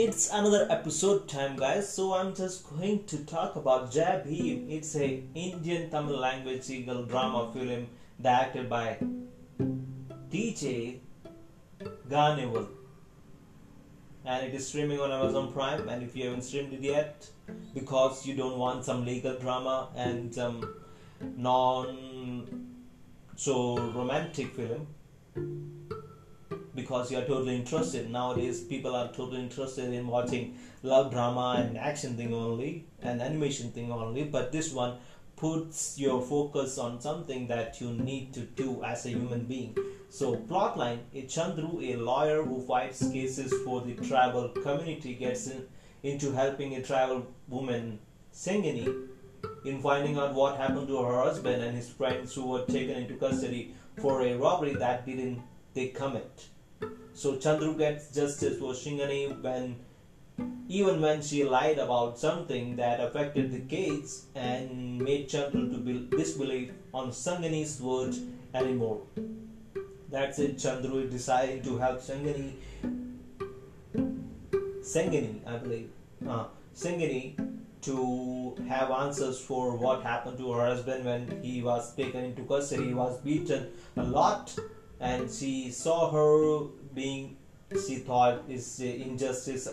it's another episode time guys. So i'm just going to talk about Bhim. it's a indian tamil language legal drama film directed by dj Gnanavel and it is streaming on amazon prime. And if you haven't streamed it yet because you don't want some legal drama and um, non so romantic film because you are totally interested. Nowadays people are totally interested in watching love drama and action thing only and animation thing only. But this one puts your focus on something that you need to do as a human being. So plotline a chandru a lawyer who fights cases for the tribal community gets in, into helping a tribal woman sengeni in finding out what happened to her husband and his friends who were taken into custody for a robbery that didn't they commit so Chandru gets justice for Sengeni when even when she lied about something that affected the case and made Chandru to be disbelieve on Sengeni's word anymore. That's it, Chandru is deciding to help Sengeni Sengeni, I believe. Uh, Sengeni to have answers for what happened to her husband when he was taken into custody. He was beaten a lot and she saw her being she thought is injustice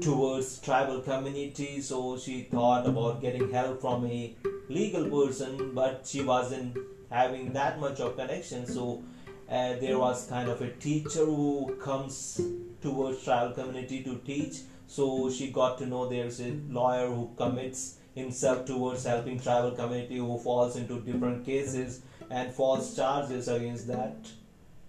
towards tribal community so she thought about getting help from a legal person but she wasn't having that much of connection. So uh, there was kind of a teacher who comes towards tribal community to teach. So she got to know there's a lawyer who commits himself towards helping tribal community who falls into different cases and false charges against that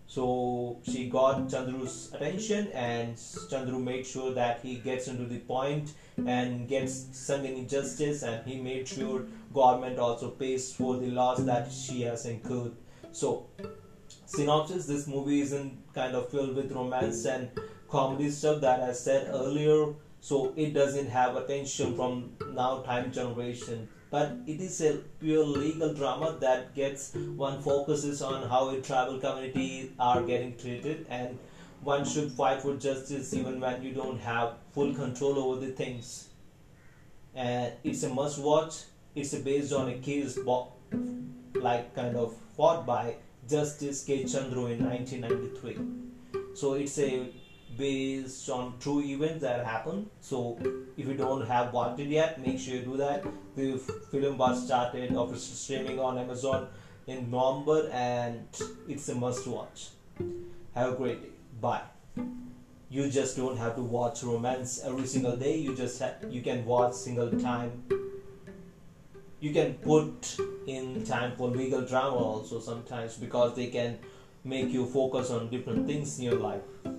so she got Chandru's attention and Chandru made sure that he gets into the point and gets Sengeni justice and he made sure government also pays for the loss that she has incurred. So synopsis this movie isn't kind of filled with romance and comedy stuff that I said earlier so it doesn't have attention from now time generation. But it is a pure legal drama that gets one focuses on how a tribal community are getting treated. And one should fight for justice even when you don't have full control over the things. And it's a must watch it's based on a case bo- like kind of fought by justice k. Chandru in 1993 so it's a based on true events that happened. So if you don't have watched it yet, make sure you do that. The film was started of streaming on Amazon in November and it's a must watch. Have a great day. Bye. You just don't have to watch romance every single day. You just you can watch single time. You can put in time for legal drama also sometimes because they can make you focus on different things in your life.